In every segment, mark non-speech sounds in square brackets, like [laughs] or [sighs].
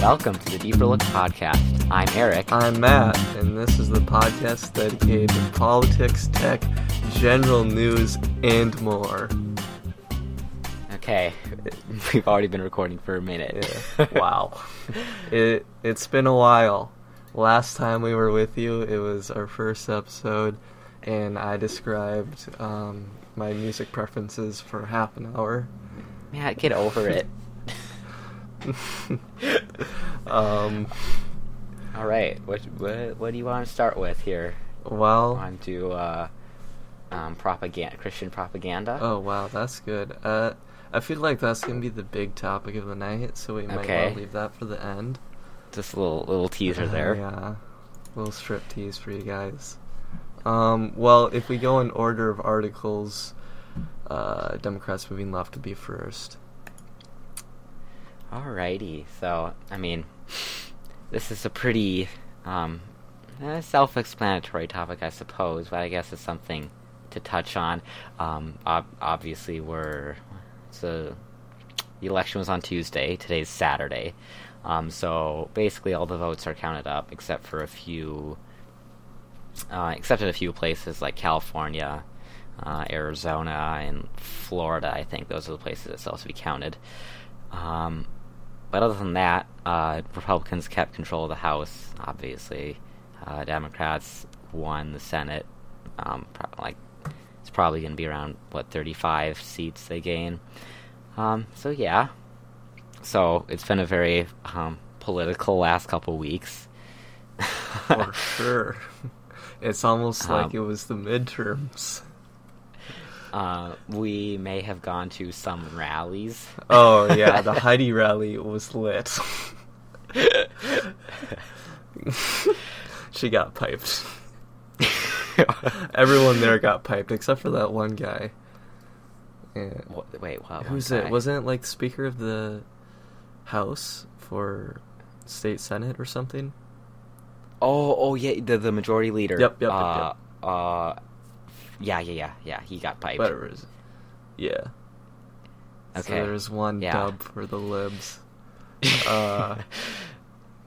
Welcome to the Deeper Look podcast. I'm Eric. I'm Matt, and this is the podcast dedicated to politics, tech, general news, and more. Okay, [laughs] we've already been recording for a minute. Yeah. [laughs] wow. [laughs] It it's been a while. Last time we were with you, it was our first episode, and I described um, my music preferences for half an hour. Matt, get over it. [laughs] um, All right, what, what what do you want to start with here? well, On to uh, um, propaganda, Christian propaganda. oh wow, that's good. Uh, I feel like that's gonna be the big topic of the night, so we might Okay. want to leave that for the end. Just a little little teaser Uh, there. yeah, little strip tease for you guys. Um, well, if we go in order of articles, uh, Democrats moving left would be first. Alrighty, so I mean, this is a pretty um, eh, self-explanatory topic, I suppose, but I guess it's something to touch on. Um, ob- obviously, we're so the election was on Tuesday. Today's Saturday, um, so basically all the votes are counted up except for a few, uh, except in a few places like California. Uh, Arizona and Florida, I think those are the places that still have to be counted. Um, but other than that, uh, Republicans kept control of the House. Obviously, uh, Democrats won the Senate. Um, pro- like it's probably going to be around what 35 seats they gain. Um, so yeah, so it's been a very um, political last couple weeks. For sure. [laughs] It's almost like Um, it was the midterms. Uh, we may have gone to some rallies. Oh yeah, the [laughs] Heidi rally was lit. she got piped. Everyone there got piped except for that one guy. Yeah. Wait, what? Who's it? Wasn't it like Speaker of the House for State Senate or something? Oh, oh yeah, the the majority leader. Yep, yep, yep, uh, yep. Uh, yeah, yeah, yeah, yeah. He got piped. Whatever it is. Yeah. So Okay. there's one Yeah. dub for the libs. [laughs] Uh,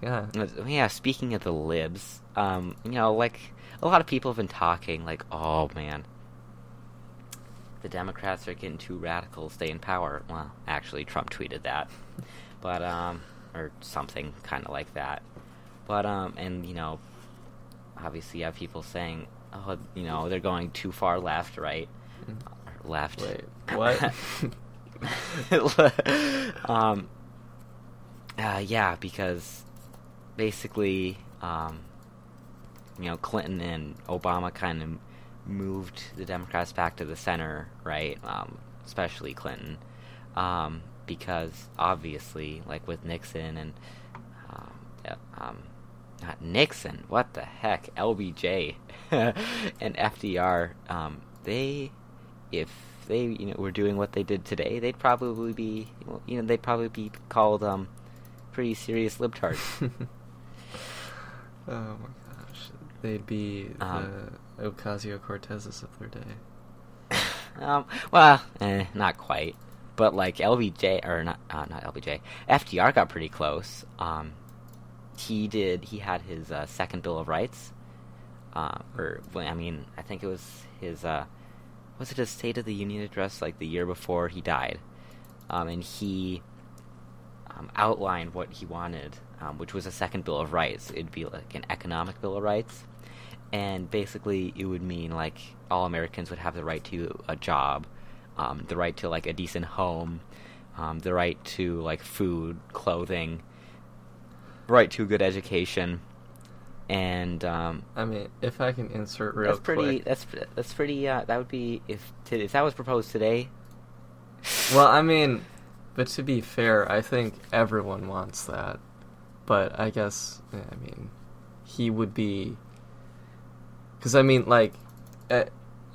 yeah. Yeah, speaking of the libs, um, you know, like a lot of people have been talking, like, oh man, the Democrats are getting too radical, stay in power. Well, actually, Trump tweeted that, but um, or something kind of like that. But um, and you know, obviously, you have people saying, oh, you know, they're going too far left, right, left. Wait, [laughs] what? [laughs] um, uh, yeah, because basically, um, you know, Clinton and Obama kind of moved the Democrats back to the center, right? Um, especially Clinton, um, because obviously, like with Nixon and um, yeah, um, not Nixon, what the heck, LBJ [laughs] and FDR, um, they, if they, you know, were doing what they did today, they'd probably be, you know, they'd probably be called um, pretty serious libtards. [laughs] oh my gosh. They'd be Um, the Ocasio Cortezes of their day. [laughs] Um, well, eh, not quite. But like LBJ or not, uh, not LBJ. FDR got pretty close. Um, he did. He had his uh, second Bill of Rights. Uh, or well, I mean, I think it was his. Uh, was it his State of the Union address like the year before he died? Um, and he um, outlined what he wanted, um, which was a second Bill of Rights. It'd be like an economic Bill of Rights, and basically it would mean like all Americans would have the right to a job, um, the right to like a decent home, um, the right to like food, clothing, right to a good education, and um, I mean, if I can insert real that's pretty. quick. That's that's pretty. Uh, that would be if if that was proposed today. [laughs] Well, I mean, but to be fair, I think everyone wants that. But I guess, I mean, he would be. Because, I mean, like, eh,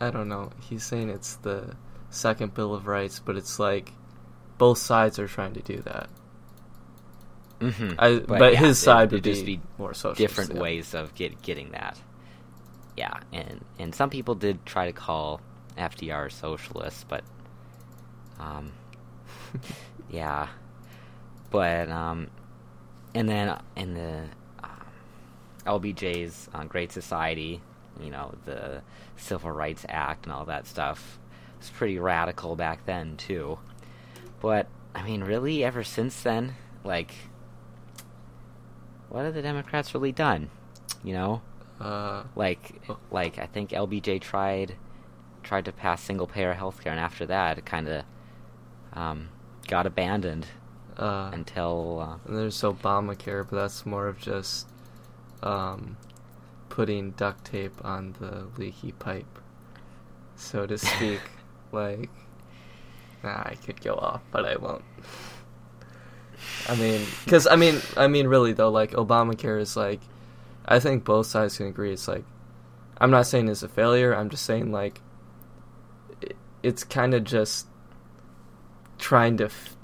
I don't know. He's saying it's the second Bill of Rights, but it's like both sides are trying to do that. Mm-hmm. I, but, yeah, his side would just be, be more socialist. different yeah. ways of get, getting that. Yeah, and and some people did try to call FDR socialist, but um, [laughs] yeah, but um, and then in the um, LBJ's uh, Great Society, you know, the Civil Rights Act and all that stuff was pretty radical back then too. But I mean, really, ever since then, like, what have the Democrats really done? You know, Uh, like, Oh. like I think LBJ tried tried to pass single payer healthcare, and after that, it kind of um, got abandoned uh, until uh, and there's Obamacare, but that's more of just um, putting duct tape on the leaky pipe, so to speak. [laughs] like, nah, I could go off, but I won't. I mean, because I mean, I mean, really though, like Obamacare is like, I think both sides can agree. It's like, I'm not saying it's a failure. I'm just saying like, it, it's kind of just trying to, f-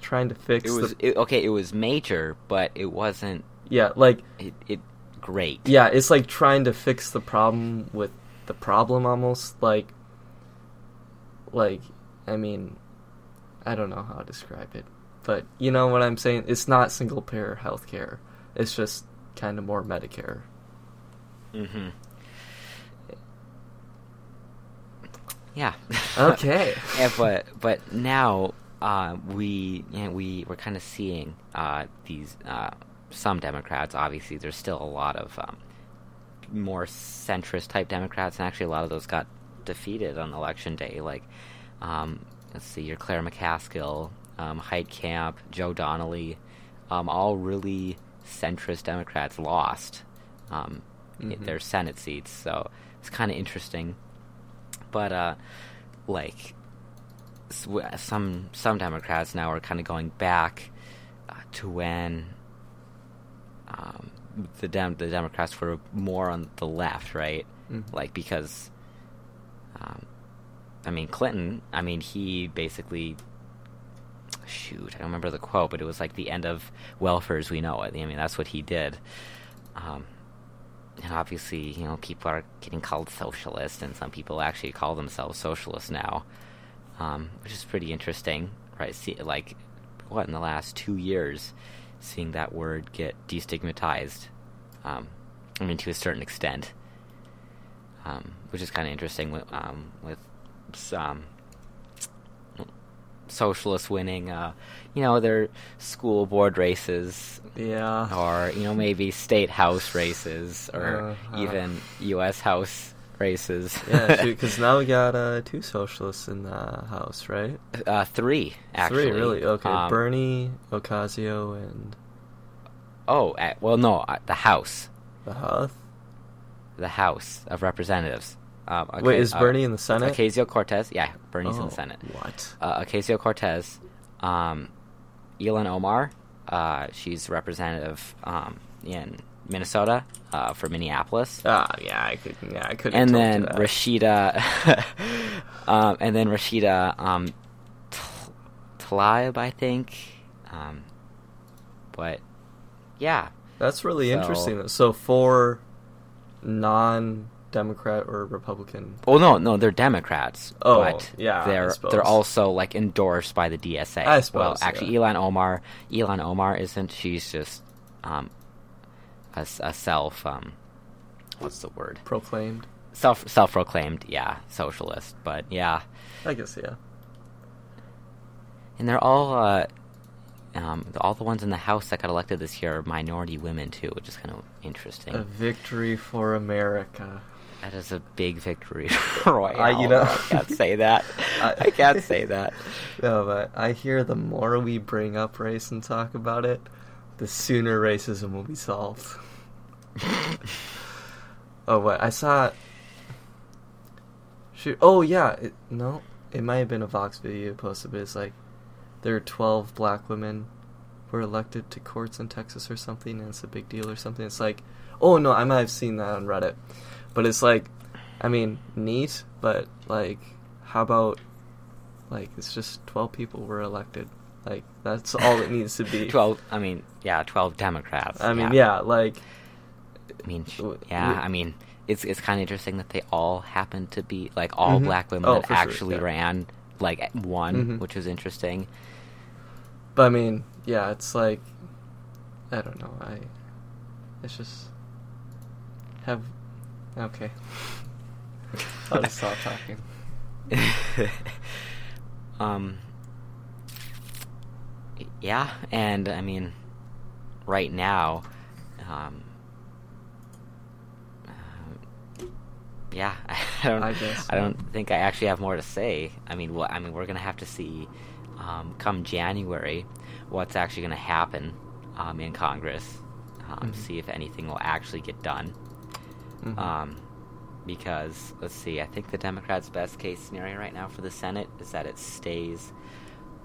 trying to fix. it was the, it, okay. It was major, but it wasn't yeah, like it, it great. yeah, it's like trying to fix the problem with the problem almost. Like, like, I mean, I don't know how to describe it, but you know what I'm saying. It's not single payer healthcare. It's just kind of more Medicare. Mm-hmm. Yeah. Okay. [laughs] yeah, but but now uh, we you know, we we're kind of seeing uh, these uh, some Democrats. Obviously, there's still a lot of um, more centrist type Democrats, and actually a lot of those got defeated on election day. Like, um, let's see, your Claire McCaskill, um, Heitkamp, Joe Donnelly, um, all really centrist Democrats lost um, Mhm. their Senate seats. So it's kind of interesting. But uh, like some some Democrats now are kind of going back uh, to when um, the Dem- the Democrats were more on the left, right? Mhm. Like because, um, I mean Clinton. I mean he basically. Shoot, I don't remember the quote, but it was like the end of welfare as we know it. I mean, that's what he did. Um, and obviously, you know, people are getting called socialist, and some people actually call themselves socialists now, um, which is pretty interesting, right? See, like, what in the last two years, seeing that word get destigmatized. Um, I mean, to a certain extent, um, which is kind of interesting with um, with some socialists winning, uh, you know, their school board races Yeah. or you know maybe state house races or Uh-huh. even U.S. House races. yeah, [laughs] because now we got uh, two socialists in the house, right? uh, three actually. Three, really? Okay, Um, Bernie, Ocasio, and Oh, uh, well, no, uh, the House, the House? the House of Representatives. Um, Wait, is Bernie in the Senate? Ocasio Cortez, yeah, Bernie's in Oh, the Senate. What? Uh, Ocasio Cortez, um, Ilhan Omar, uh, she's representative um, in Minnesota uh, for Minneapolis. Ah, yeah, I could. Yeah, I could. and then Rashida, [laughs] um, and then Rashida um, Tlaib, I think. Um, but yeah, That's really So- interesting. So four non-Democrat or Republican. well, no, no, they're Democrats. Oh, but yeah, they're they're also like endorsed by the DSA. I suppose, Well, actually, yeah. Ilhan Omar, Ilhan Omar isn't. She's just um, a, a self. Um, what's the word? Proclaimed. Self self proclaimed, yeah, socialist. But yeah, I guess yeah. And they're all, uh, um, all the ones in the House that got elected this year are minority women too, which is kind of interesting. A victory for America. That is a big victory, [laughs] Royale. I- you know- I can't say that. [laughs] I- I, can't say that. [laughs] No, but I hear the more we bring up race and talk about it, the sooner racism will be solved. oh, what I saw. Shoot. Oh yeah. It, no, it might have been a Vox video posted, but it's like there are twelve black women who were elected to courts in Texas or something, and it's a big deal or something. It's like, oh no, I might have seen that on Reddit, but it's like, I mean, neat, but like, how about like it's just twelve people were elected. Like that's all it needs to be. [laughs] Twelve. I mean, yeah, twelve Democrats. I mean, yeah, like I mean, yeah. we- I mean, it's it's kind of interesting that they all happen to be like all Mhm. black women Oh, that for sure, actually yeah. ran like one, Mhm. which was interesting. But I mean, yeah, it's like, I don't know. I it's just have okay. [laughs] I'll just stop talking. [laughs] um. Yeah, and I mean, right now, um. uh, yeah, [laughs] I don't. I guess I don't think I actually have more to say. I mean, what I mean, we're gonna have to see, um, come January, what's actually gonna happen, um, in Congress. Um, Mhm. See if anything will actually get done. Mhm. Um, because let's see, I think the Democrats' best case scenario right now for the Senate is that it stays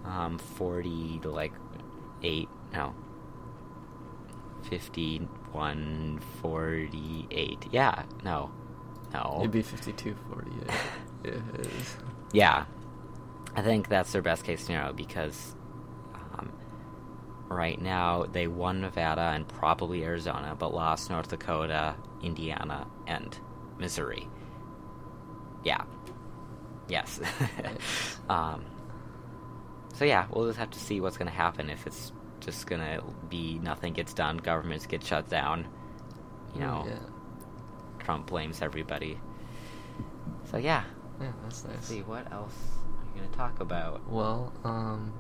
um, forty to like eight, no, 51, 48. Yeah, no, no. It'd be 52 48. [laughs] it is. Yeah, I think that's their best case scenario because right now they won Nevada and probably Arizona, but lost North Dakota, Indiana, and Missouri. Yeah. Yes. [laughs] um, so yeah, we'll just have to see what's going to happen if it's just going to be nothing gets done, governments get shut down. You know, Yeah. Trump blames everybody. So yeah, Yeah, that's Let's nice. see, what else are you going to talk about? Well, um,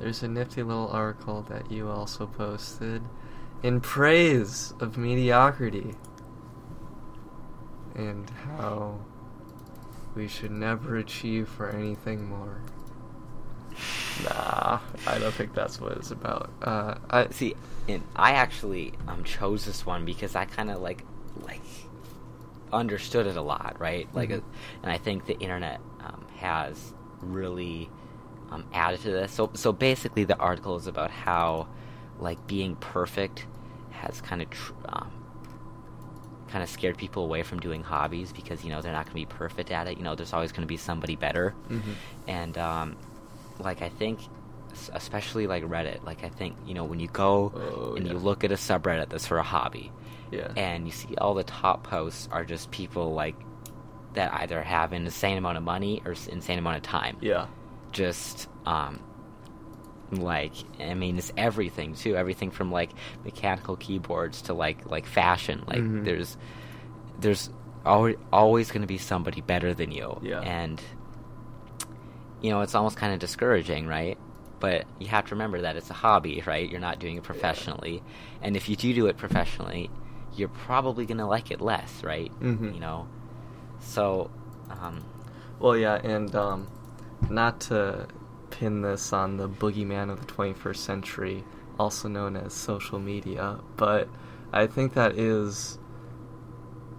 there's a nifty little article that you also posted in praise of mediocrity and how we should never achieve for anything more. Nah, I don't think that's what it's about. Uh, I See, and I actually um chose this one because I kind of like like understood it a lot, right? Like, Mhm. uh, and I think the internet um, has really um, added to this. So, so basically, the article is about how like being perfect has kind of tr- um, kind of scared people away from doing hobbies because you know they're not going to be perfect at it. You know, there's always going to be somebody better, Mhm. and um, like I think, especially like Reddit, like I think you know when you go Oh, and you look at a subreddit that's for a hobby, yeah, and you see all the top posts are just people like that either have an insane amount of money or insane amount of time. yeah, Just um like I mean it's everything too. Everything from like mechanical keyboards to like like fashion. Like Mhm. there's there's always always going to be somebody better than you. Yeah. And you know, it's almost kind of discouraging, right? But you have to remember that it's a hobby, right? You're not doing it professionally. And if you do do it professionally, you're probably going to like it less, right? Mhm. You know. So um Well, yeah, and um, not to pin this on the boogeyman of the 21st century, also known as social media, but I think that is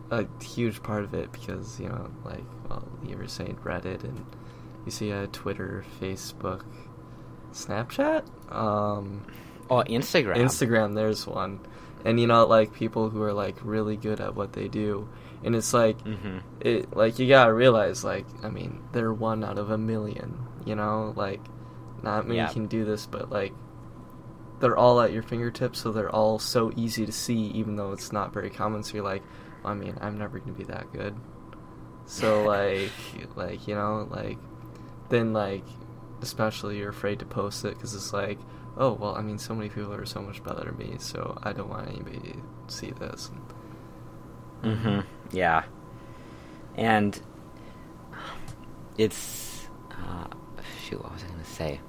a huge part of it because, you know, like, well, you were saying Reddit, and you see uh, Twitter, Facebook, Snapchat? Um, oh, Instagram. Instagram, there's one. And you know, like people who are like really good at what they do, and it's like Mhm. it like you gotta realize like I mean they're one out of a million. You know, like not many Yeah. can do this, but like they're all at your fingertips, so they're all so easy to see, even though it's not very common. So you're like, I mean, I'm never gonna be that good. So [laughs] like, like you know, like then like especially you're afraid to post it because it's like, oh well, I mean, so many people are so much better than me, so I don't want anybody to see this. Hmm Yeah. And it's uh, shoot, what was I going to say?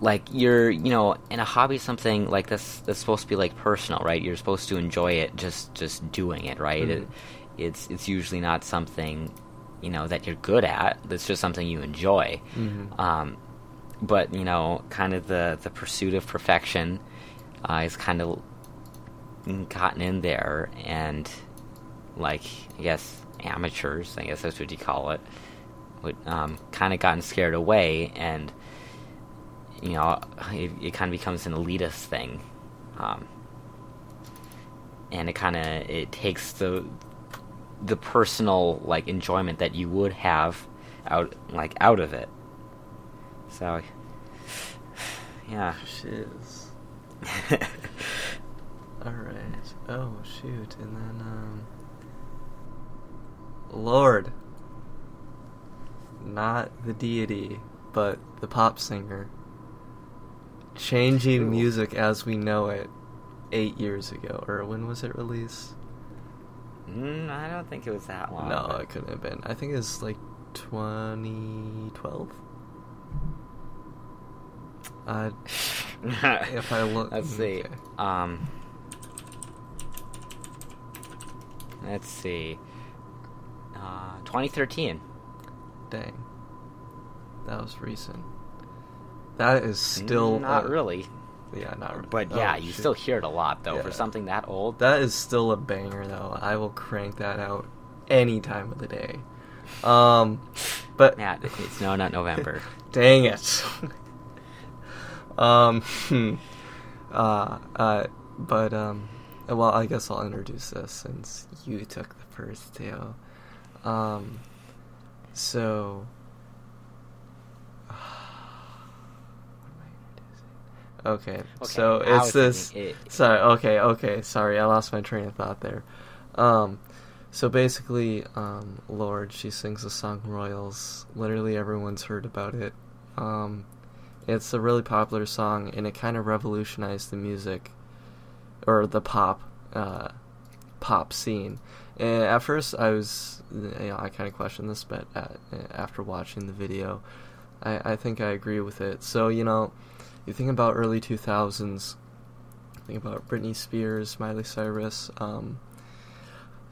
Like you're, you know, in a hobby, something like this that's supposed to be like personal, right? You're supposed to enjoy it, just just doing it, right? It, Mhm. it's it's usually not something, you know, that you're good at. It's just something you enjoy. Mhm. Um, but you know, kind of the the pursuit of perfection uh, is kind of gotten in there, and like I guess amateurs, I guess that's what you call it, would um, kind of gotten scared away, and you know, it, it kind of becomes an elitist thing, um, and it kind of it takes the the personal like enjoyment that you would have out like out of it. So, [sighs] yeah. Shiz. [laughs] All right. Oh shoot, and then um, Lorde, not the deity, but the pop singer, changing music as we know it eight years ago, or when was it released? Mm, I don't think it was that long. no, but- it couldn't have been. I think it was like 2012. Uh, [laughs] if I look, Let's see. okay. Um. Let's see. Uh, 2013. dang, that was recent. That is still not a- really, Yeah, not really. but Oh, yeah, you shoot. still hear it a lot though for something that old. That is still a banger though. I will crank that out any time of the day. Um, but [laughs] yeah, it's no, not November. [laughs] dang it. [laughs] um, hmm. uh, uh, but um, well, I guess I'll introduce this since you took the first two. Um, so. [sighs] Okay, Okay, so it's this. it- Sorry. Okay. Okay. Sorry, I lost my train of thought there. Um, so basically, um, Lorde, she sings the song Royals. Literally, everyone's heard about it. Um, it's a really popular song, and it kind of revolutionized the music or the pop, uh, pop scene. And at first, I was, you know, I kind of questioned this, but uh after watching the video, I, I think I agree with it. So you know, you think about early two thousands. Think about Britney Spears, Miley Cyrus, um,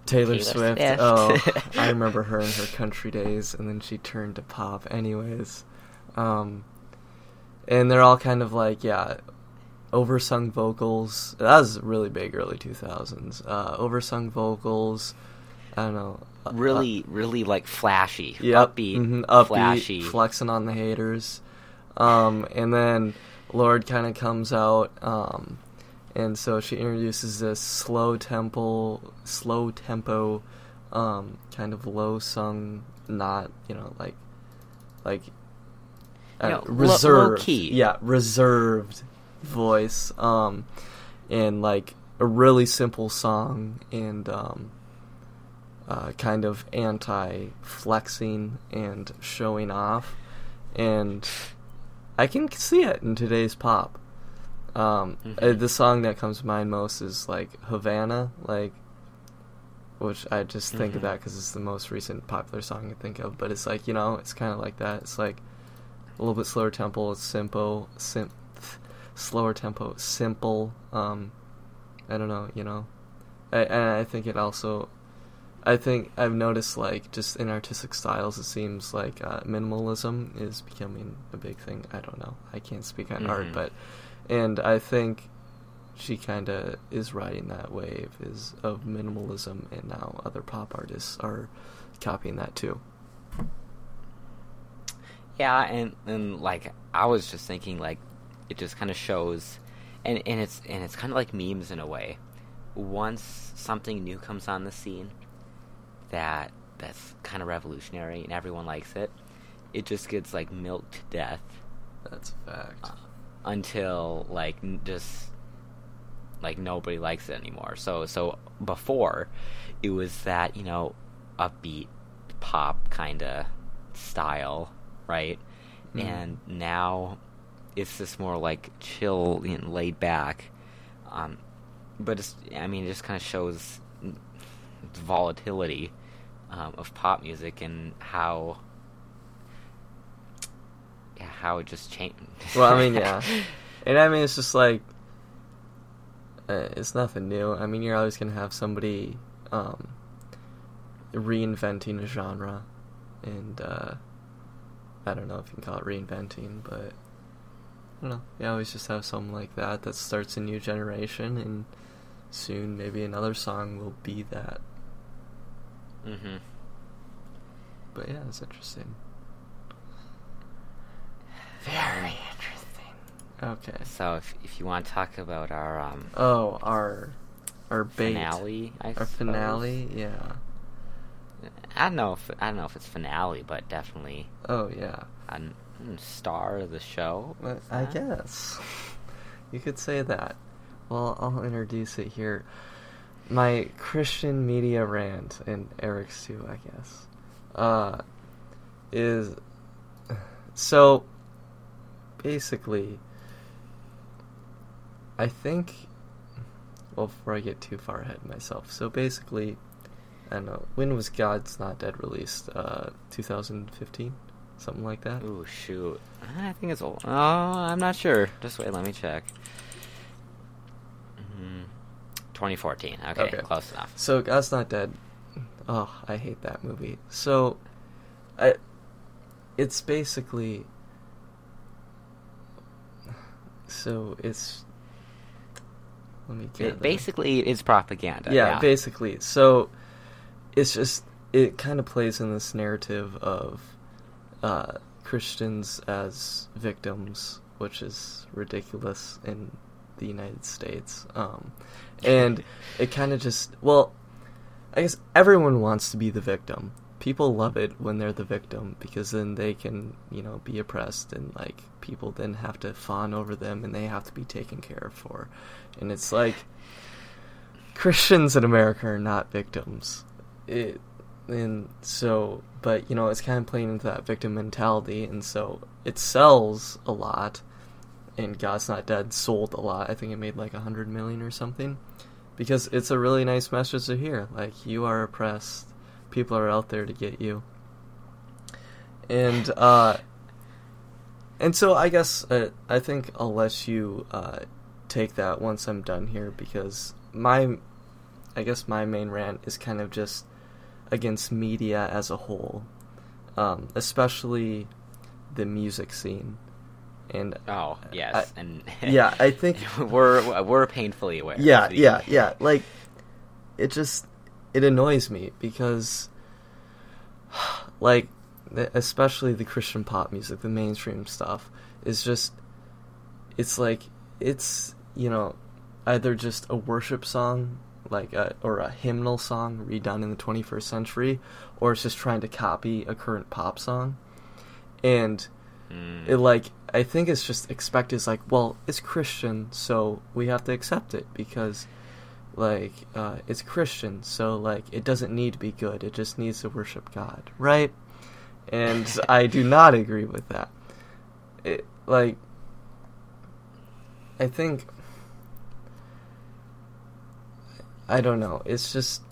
Taylor, Taylor Swift. Swift. Oh, [laughs] I remember her in her country days, and then she turned to pop. Anyways, um, and they're all kind of like yeah, oversung vocals. That was really big early two thousands. Uh, oversung vocals. I don't know. uh, really, really like flashy, Yep. upbeat, mhm, upbeat, flashy. flexing on the haters. Um, and then Lorde kind of comes out, um, and so she introduces this slow tempo, slow tempo, um, kind of low sung, not you know like, like uh, You know, lo- reserved, low-key. yeah, reserved voice, um, and like a really simple song, and um, uh, kind of anti flexing and showing off, and I can see it in today's pop. Um, uh, the song that comes to mind most is like Havana, like, which I just think of that because it's the most recent popular song I think of. But it's like you know, it's kind of like that. It's like a little bit slower tempo. It's simple, sim, slower tempo, simple. Um, I don't know, you know, I, and I think it also, I think I've noticed like just in artistic styles, it seems like uh, minimalism is becoming a big thing. I don't know, I can't speak on art, Mhm. but, and I think she kind of is riding that wave is of minimalism, and now other pop artists are copying that too. Yeah, and and like I was just thinking, like it just kind of shows, and and it's and it's kind of like memes in a way. Once something new comes on the scene, that that's kind of revolutionary and everyone likes it, it just gets like milked to death That's a fact. until like n- just like nobody likes it anymore. So so before it was that, you know, upbeat pop kind of style, right? Mhm. And now it's just more like chill and laid back. Um but it's I mean it just kind of shows the volatility um, of pop music and how yeah, how it just changed. Well, I mean, [laughs] yeah. And I mean, it's just like, uh, it's nothing new. I mean, you're always going to have somebody um, reinventing a genre. And uh, I don't know if you can call it reinventing, but don't know. You always just have something like that that starts a new generation, and soon maybe another song will be that. hmm But yeah, it's interesting. Very interesting. Okay. So if if you want to talk about our um Oh, our our bait. finale, I Our suppose. finale, yeah. I don't know if I don't know if it's finale, but definitely Oh yeah. mm, star of the show. Well, I guess you could say that. Well, I'll introduce it here. My Christian media rant and Eric's too, I guess. Uh, is so basically I think. Well, before I get too far ahead of myself, so basically, I don't know. When was God's Not Dead released? Uh, 2015, something like that. Ooh, shoot. I think it's old. Oh, I'm not sure. Just wait, let me check. Mhm. 2014. Okay, Okay. close enough. So God's Not Dead. Oh, I hate that movie. So, I. It's basically. So it's. Let me get It, basically, it's propaganda. yeah, Yeah, basically. So it's just it kind of plays in this narrative of uh, Christians as victims, which is ridiculous in the United States. Um, and [laughs] it kind of just well, I guess everyone wants to be the victim. People love it when they're the victim because then they can, you know, be oppressed and like people then have to fawn over them and they have to be taken care of for. And it's like Christians in America are not victims. It, and so, but you know, it's kind of playing into that victim mentality, and so it sells a lot. And God's Not Dead sold a lot. I think it made like a hundred million or something, because it's a really nice message to hear. Like you are oppressed, people are out there to get you. And uh, and so I guess uh, I think I'll let you uh, take that once I'm done here because my I guess my main rant is kind of just against media as a whole, um, especially the music scene. And Oh yes, I- and [laughs] yeah, I think [laughs] we're we're painfully aware. yeah, the- yeah, yeah. Like it just it annoys me because [sighs] like especially the Christian pop music, the mainstream stuff is just it's like it's, you know, either just a worship song like a, or a hymnal song redone in the 21st century or it's just trying to copy a current pop song. And Mm. it like I think it's just expected. It's like, well, it's Christian, so we have to accept it because, like, uh, it's Christian, so like it doesn't need to be good. It just needs to worship God, right? And [laughs] I do not agree with that. It like I think I don't know. It's just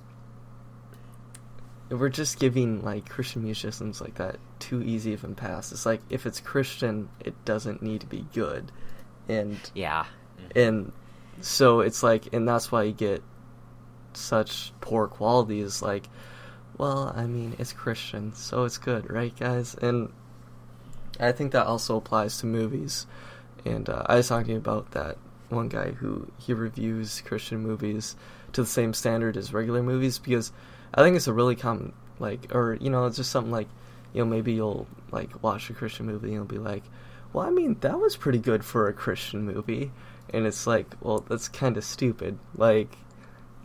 we're just giving like Christian musicians like that too easy of a pass. It's like if it's Christian, it doesn't need to be good, and yeah. and so it's like, and that's why you get such poor quality. Is like, well, I mean, it's Christian, so it's good, right, guys? And I think that also applies to movies. And uh, I was talking about that one guy who he reviews Christian movies to the same standard as regular movies because I think it's a really common like, or you know, it's just something like, you know, maybe you'll like watch a Christian movie and you'll be like, well, I mean, that was pretty good for a Christian movie, and it's like, well, that's kind of stupid. Like,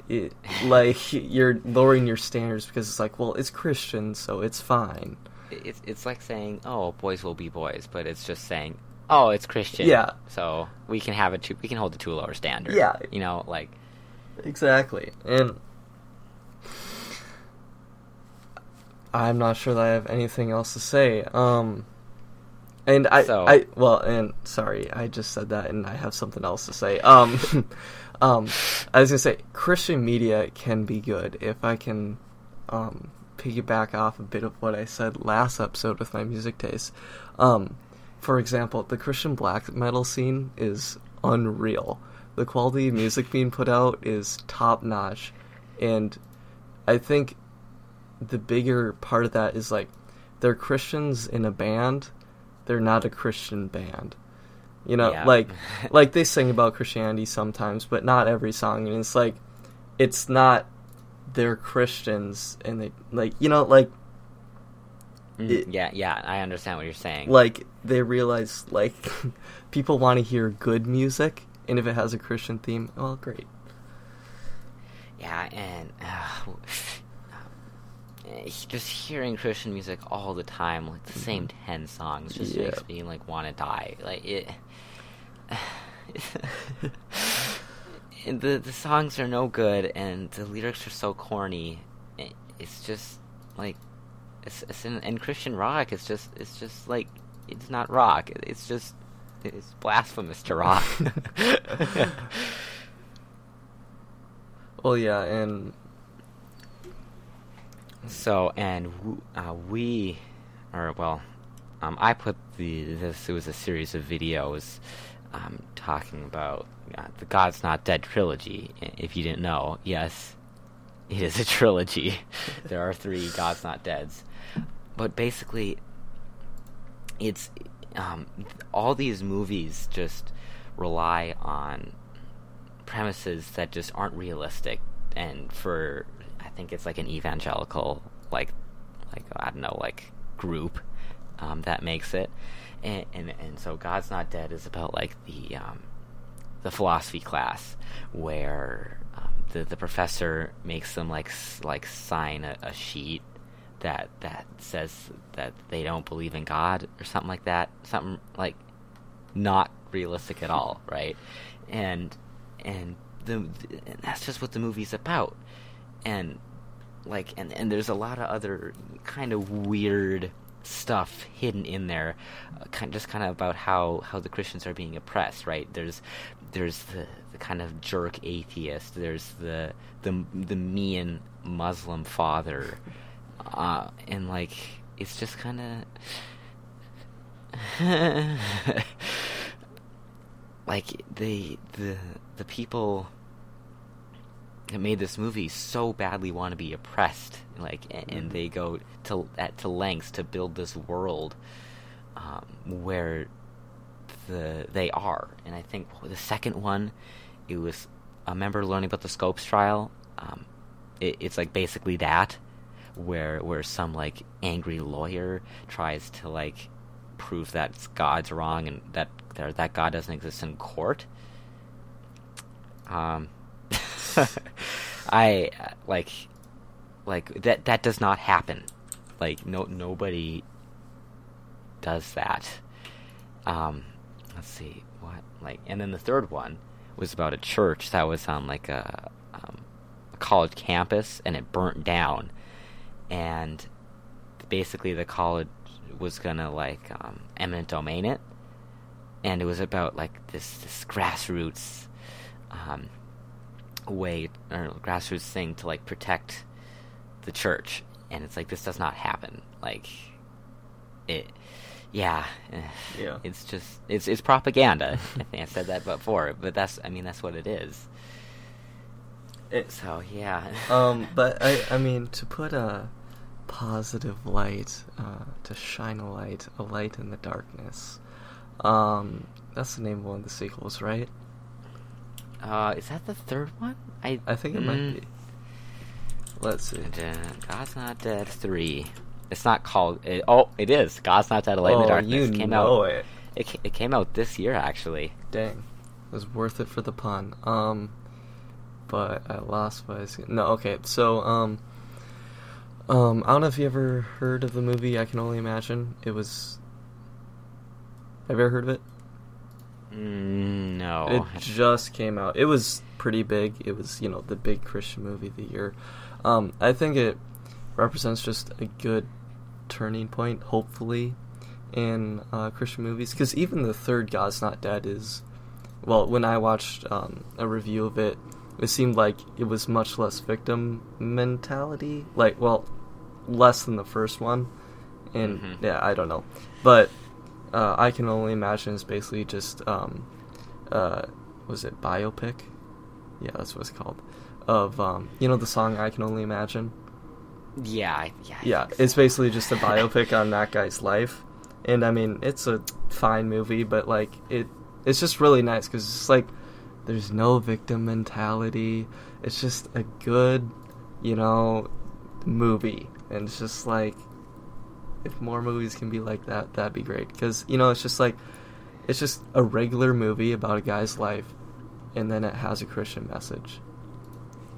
it, [laughs] like you're lowering your standards because it's like, well, it's Christian, so it's fine. It's it's like saying, "Oh, boys will be boys," but it's just saying, "Oh, it's Christian." Yeah. So we can have it. To, we can hold it to a lower standard. Yeah. You know, like Exactly. And I'm not sure that I have anything else to say. Um and I So- I well, and sorry, I just said that and I have something else to say. Um [laughs] um I was going to say Christian media can be good if I can um piggyback off a bit of what I said last episode with my music taste. Um for example, the Christian black metal scene is unreal. The quality of music being put out is top notch, and I think the bigger part of that is like they're Christians in a band, they're not a Christian band. You know, Yeah. like [laughs] like they sing about Christianity sometimes, but not every song, and it's like it's not they're Christians and they like you know like mm, it- yeah, yeah. I understand what you're saying. like they realize like [laughs] people want to hear good music and if it has a christian theme well great Yeah, and uh, [sighs] just hearing Christian music all the time, like the same ten songs, just Yeah. makes me like want to die. Like it. [sighs] the the songs are no good, and the lyrics are so corny. It, it's just like it's, it's in, in Christian rock. It's just it's just like it's not rock. It's just it's blasphemous to rock. Well, yeah, and so and uh, we, or well, um, I put the this it was a series of videos um, talking about uh, the God's Not Dead trilogy. If you didn't know, yes, it is a trilogy. there are three God's Not Deads, but basically, it's um, all these movies just rely on premises that just aren't realistic. And for i think it's like an evangelical like like i don't know like group um, that makes it. And, and and so god's not dead is about like the um, the philosophy class where um, the the professor makes them like like sign a, a sheet that that says that they don't believe in god or something like that something like not realistic at all, [laughs] right? And and the and that's just what the movie's about. And like and and there's a lot of other kind of weird stuff hidden in there, uh, kind just kind of about how how the Christians are being oppressed, right? There's there's the, the kind of jerk atheist. There's the the the mean Muslim father, uh, and like it's just kind of [laughs] like the the the people that made this movie so badly want to be oppressed like a- and Mhm. they go to at to lengths to build this world um, where the they are and i think the second one it was a member learning about the scopes trial um, it, it's like basically that where where some like angry lawyer tries to like prove that God's wrong and that that God doesn't exist in court. Um, [laughs] I like like that that does not happen. Like no nobody does that. Um, let's see what like and then the third one was about a church that was on like a, um, a college campus and it burnt down and basically the college was gonna like um, eminent domain it, and it was about like this this grassroots um, way or grassroots thing to like protect the church, and it's like this does not happen. Like it, yeah, eh, Yeah. It's just it's it's propaganda. [laughs] I think I said that before, but that's I mean that's what it is. It- So yeah. um, but [laughs] I, I mean, to put a positive light, uh, to shine a light, a light in the darkness. Um, that's the name of one of the sequels, right? Uh, is that the third one? I I think it might mm, be. Let's see. God's Not Dead three. It's not called. It, oh, it is. God's Not Dead. A Light in the oh, Darkness you came know out. it. It it came out this year actually. Dang, it was worth it for the pun. Um, but I lost what I was. gonna- No, okay. So, um, um, I don't know if you ever heard of the movie. I can only imagine. It was. Have you ever heard of it? Mm, no. It just came out. It was pretty big. It was, you know, the big Christian movie of the year. Um, I think it represents just a good turning point, hopefully, in uh, Christian movies. Because even the third God's Not Dead is, well, when I watched um, a review of it, it seemed like it was much less victim mentality. Like, well, less than the first one. And, Mhm. yeah, I don't know. But uh, I can only imagine it's basically just um, uh, was it biopic? Yeah, that's what it's called. Of um, you know the song I can only imagine. yeah, I- yeah. I Yeah, so. it's basically just a biopic on that guy's life, and I mean it's a fine movie, but like it, it's just really nice because it's like there's no victim mentality. It's just a good, you know, movie, and it's just like if more movies can be like that, that'd be great. Because you know, it's just like it's just a regular movie about a guy's life, and then it has a Christian message.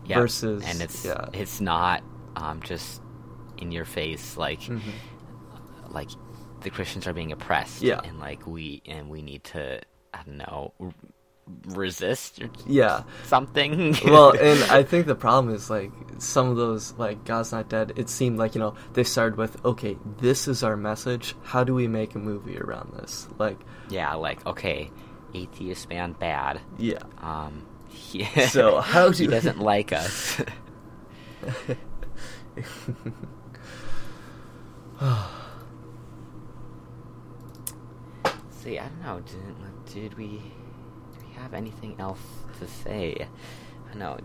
Yeah, versus- and it's yeah. it's not um just in your face like Mhm. like the Christians are being oppressed. Yeah. and like we and we need to I don't know resist or Yeah. something. [laughs] well, and I think the problem is like some of those like God's Not Dead, it seemed like you know they started with okay, this is our message. How do we make a movie around this? Like Yeah, like okay, atheist man bad. yeah, Um, [laughs] he, So, how do he doesn't like us? [laughs] [sighs] See, I don't know. Did did we have anything else to say? I know.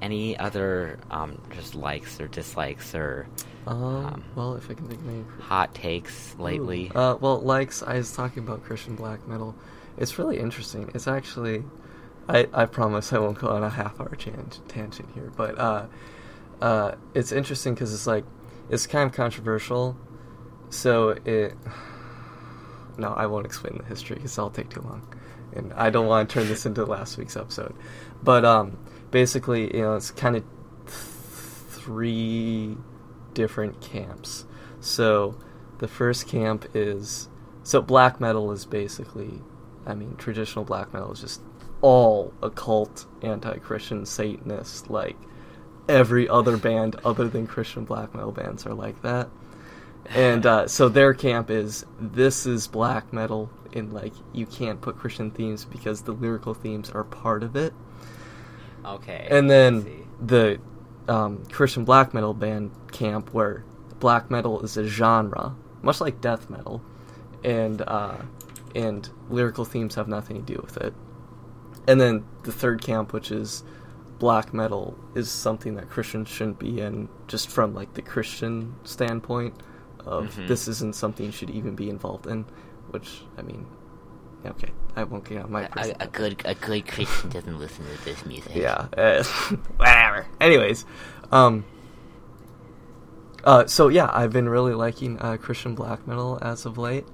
Any other um, just likes or dislikes or um, Um, well, if I can think of any. hot takes lately? Ooh. Uh, well, likes I was talking about Christian black metal. It's really interesting. It's actually, I I promise I won't go on a half hour tan- tangent here, but uh, uh, it's interesting because it's like it's kind of controversial. So it. [sighs] No, I won't explain the history because that'll take too long, and I don't want to turn this into last week's episode. But um, basically, you know, it's kind of three different camps. So the first camp is so black metal is basically, I mean, traditional black metal is just all occult, anti-Christian, Satanist, like every other band other than Christian black metal bands are like that. And uh, so their camp is this is black metal, and like you can't put Christian themes because the lyrical themes are part of it. Okay. And then the um, Christian black metal band camp, where black metal is a genre, much like death metal, and uh, and lyrical themes have nothing to do with it. And then the third camp, which is black metal, is something that Christians shouldn't be in, just from like the Christian standpoint of Mhm. this isn't something you should even be involved in. Which I mean, okay, I won't get on my a, a good a good Christian doesn't listen to this music. yeah, uh, [laughs] whatever. Anyways, um, uh, so yeah, I've been really liking uh, Christian black metal as of late.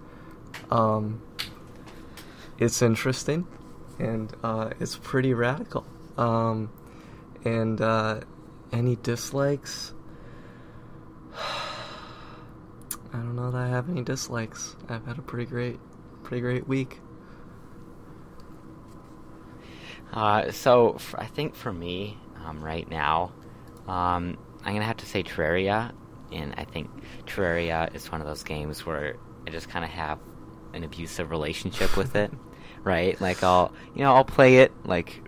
Um, it's interesting, and uh, it's pretty radical. Um, and uh, any dislikes? [sighs] I don't know that I have any dislikes. I've had a pretty great, pretty great week. Uh, so I think for me, um, right now, um, I'm gonna have to say Terraria, and I think Terraria is one of those games where I just kind of have an abusive relationship with it, [laughs] right? Like I'll, you know, I'll play it like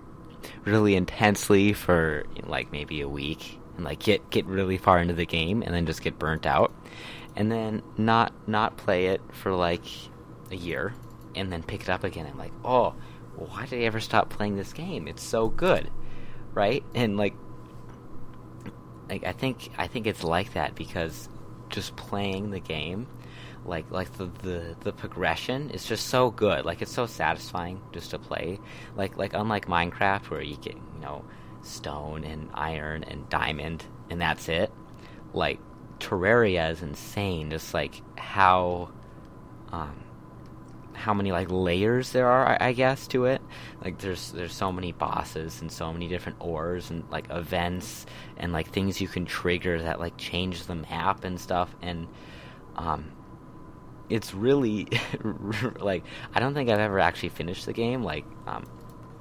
really intensely for like maybe a week, and like get get really far into the game, and then just get burnt out, and then not not play it for like a year, and then pick it up again. I'm like, oh, why did I ever stop playing this game? It's so good, right? And like, like I think I think it's like that because just playing the game, like like the the the progression is just so good. Like it's so satisfying just to play. Like like unlike Minecraft where you get you know stone and iron and diamond and that's it. Like Terraria is insane. Just like how um how many like layers there are, I, I guess, to it. Like there's there's so many bosses and so many different ores and like events and like things you can trigger that like change the map and stuff. And um, it's really [laughs] like I don't think I've ever actually finished the game. Like um,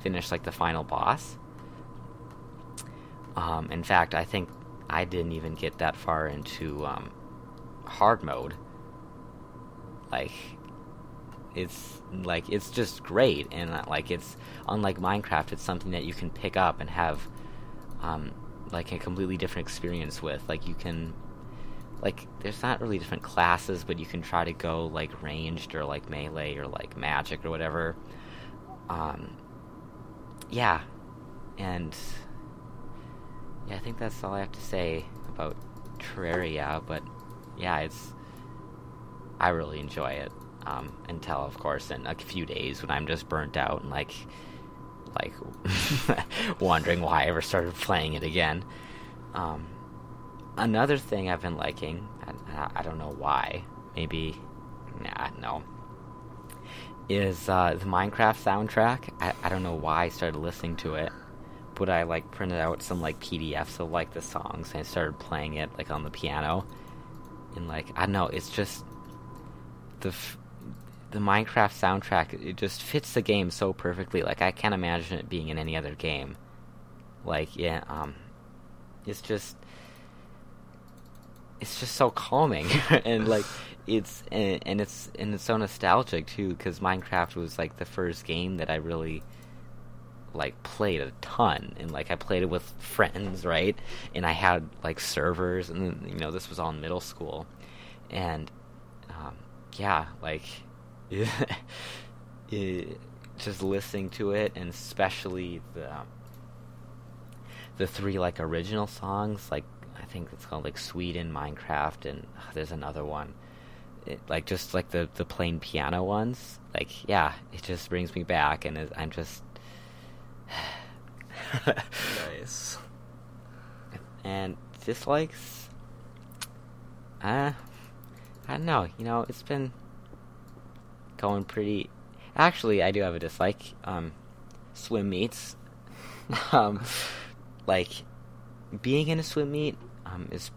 finished like the final boss. Um, in fact, I think I didn't even get that far into um, hard mode. Like it's like it's just great and uh, like it's unlike minecraft it's something that you can pick up and have um like a completely different experience with like you can like there's not really different classes but you can try to go like ranged or like melee or like magic or whatever um yeah and yeah i think that's all i have to say about terraria but yeah it's i really enjoy it um, until of course in a few days when I'm just burnt out and like like [laughs] wondering why I ever started playing it again. Um, another thing I've been liking, I, I don't know why, maybe, nah, no, is uh, the Minecraft soundtrack. I, I don't know why I started listening to it, but I like printed out some like PDFs of like the songs and I started playing it like on the piano, and like I don't know, it's just the f- the Minecraft soundtrack it just fits the game so perfectly. Like I can't imagine it being in any other game. Like yeah, um, it's just it's just so calming [laughs] and like it's and, and it's and it's so nostalgic too because Minecraft was like the first game that I really like played a ton and like I played it with friends, right? And I had like servers and you know this was all in middle school. And um, yeah, like [laughs] it, just listening to it and especially the the three like original songs like I think it's called like Sweden, Minecraft and there's another one. It, like just like the the plain piano ones like yeah it just brings me back and it, i'm just [sighs] nice. And dislikes? Uh, I don't know. You know, it's been going pretty. Actually, I do have a dislike. Um, swim meets. [laughs] um, like being in a swim meet um, is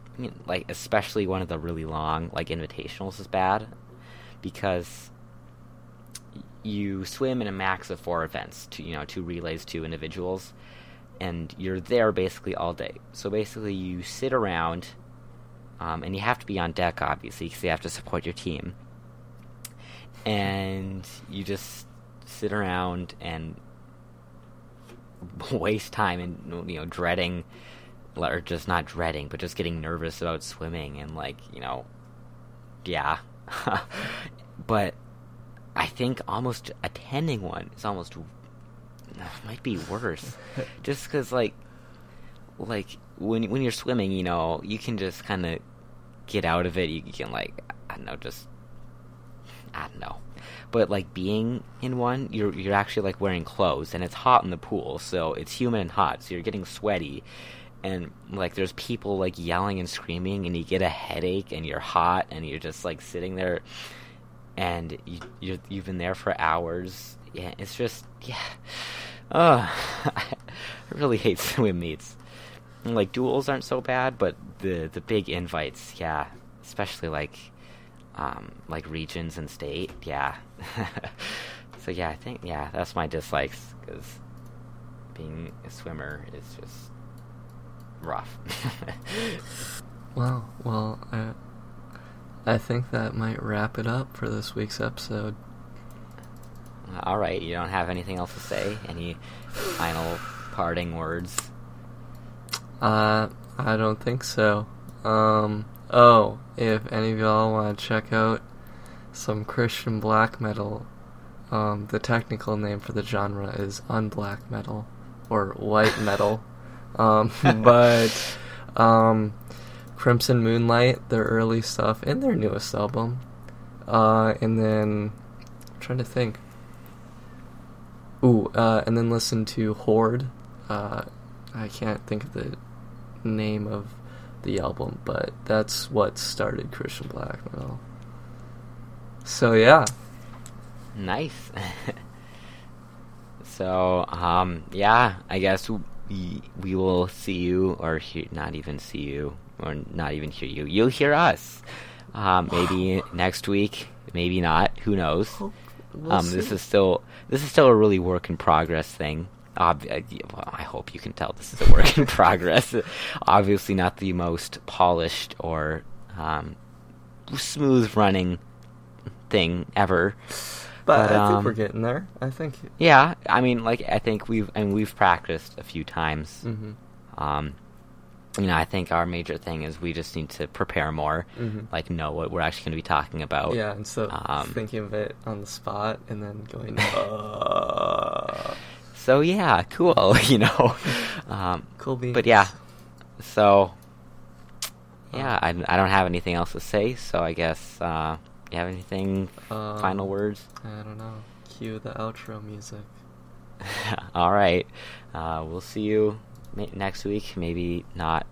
like especially one of the really long like invitationals is bad because you swim in a max of four events, you know, two relays, two individuals, and you're there basically all day. So basically, you sit around, um, and you have to be on deck, obviously, because you have to support your team. And you just sit around and [laughs] waste time and you know dreading, or just not dreading, but just getting nervous about swimming and like you know, yeah. [laughs] but I think almost attending one is almost might be worse, [laughs] just because like like when when you're swimming, you know, you can just kind of get out of it. You can like I don't know, just I don't know. But like being in one, you're you're actually like wearing clothes, and it's hot in the pool, so it's humid and hot, so you're getting sweaty, and like there's people like yelling and screaming, and you get a headache, and you're hot, and you're just like sitting there and you, you you've been there for hours. Yeah, it's just yeah. Uh, [laughs] I really hate [laughs] swim meets. Like duels aren't so bad, but the the big invites, yeah, especially like um like regions and state, yeah. [laughs] so yeah, I think yeah, that's my dislikes because being a swimmer is just rough. well, well, uh, I think that might wrap it up for this week's episode. All right, you don't have anything else to say? Any final parting words? Uh, I don't think so. Um, oh, if any of y'all want to check out some Christian black metal, um, the technical name for the genre is unblack metal or white metal. [laughs] um, but um, Crimson Moonlight, their early stuff, and their newest album. Uh, and then, I'm trying to think. Ooh, uh, and then listen to Horde. Uh, I can't think of the name of the album, but that's what started Christian black metal. So yeah. Nice. [laughs] so um, yeah, I guess we we will see you, or he- not even see you, or not even hear you. You'll hear us. Um, maybe [sighs] next week, maybe not. Who knows? We'll um, this is still this is still a really work in progress thing. Ob- uh, well, I hope you can tell this is a work in [laughs] progress. Obviously, not the most polished or um, smooth running thing ever. But, but, I think um, we're getting there. I think. Yeah, I mean, like I think we've and we've practiced a few times. Mm-hmm. Um, you know, I think our major thing is we just need to prepare more, Mhm. like know what we're actually going to be talking about. Yeah, and so um, thinking of it on the spot and then going, [laughs] uh, So yeah, cool. [laughs] You know, um, cool beans. but yeah, so yeah, I, I don't have anything else to say. So I guess uh, you have anything Um, final words? I don't know. Cue the outro music. [laughs] All right, uh, we'll see you next week. Maybe not.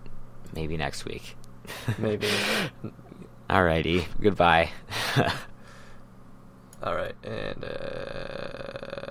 Maybe next week. Maybe. [laughs] Alrighty. Goodbye. [laughs] All right, and uh,